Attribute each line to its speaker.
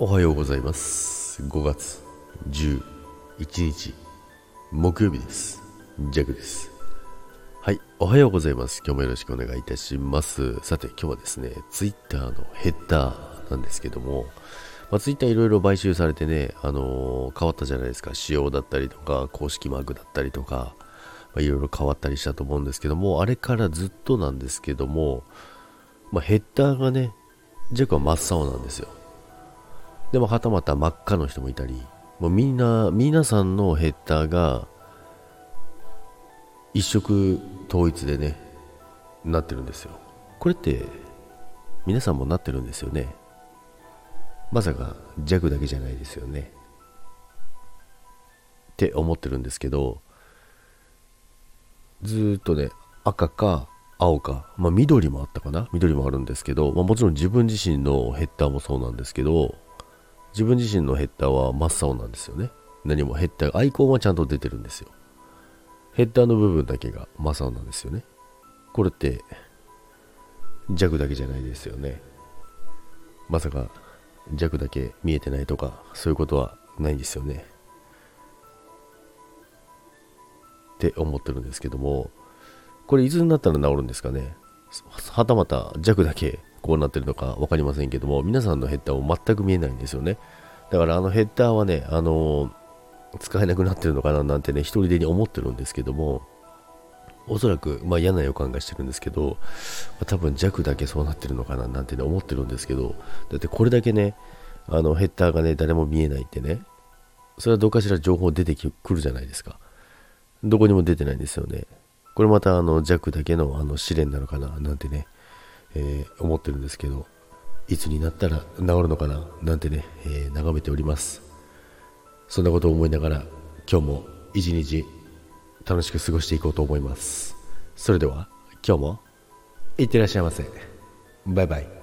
Speaker 1: おはようございます。5月11日木曜日です。ジャクです。はいおはようございます。今日もよろしくお願いいたします。さて今日はですねツイッターのヘッダーなんですけどもまあ、ツイッターいろいろ買収されてね、あのー、変わったじゃないですか。仕様だったりとか公式マークだったりとかいろいろ変わったりしたと思うんですけどもあれからずっとなんですけども、まあ、ヘッダーがねジャクは真っ青なんですよ。でもはたまた真っ赤の人もいたり、もうみんな、皆さんのヘッダーが一色統一でね、なってるんですよ。これって皆さんもなってるんですよね。まさか弱だけじゃないですよね。って思ってるんですけど、ずっとね、赤か青か、まあ緑もあったかな？緑もあるんですけど、まあ、もちろん自分自身のヘッダーもそうなんですけど、自分自身のヘッダーは真っ青なんですよね。何もヘッダー、アイコンはちゃんと出てるんですよ。ヘッダーの部分だけが真っ青なんですよね。これって弱だけじゃないですよね。まさか弱だけ見えてないとかそういうことはないんですよね。って思ってるんですけどもこれいつになったら治るんですかねはたまた弱だけこうなってるのか分かりませんけども、皆さんのヘッダーも全く見えないんですよね。だからあのヘッダーはね、あのー、使えなくなってるのかななんてね、一人でに思ってるんですけども、おそらく、まあ嫌な予感がしてるんですけど、まあ、多分弱だけそうなってるのかななんてね、思ってるんですけど、だってこれだけね、あのヘッダーがね、誰も見えないってね、それはどうかしら情報出てくるじゃないですか。どこにも出てないんですよね。これまたあの弱だけのあの試練なのかななんてね、えー、思ってるんですけどいつになったら治るのかな？なんてね、えー、眺めております。そんなことを思いながら今日も一日楽しく過ごしていこうと思います。それでは今日もいってらっしゃいませ。バイバイ。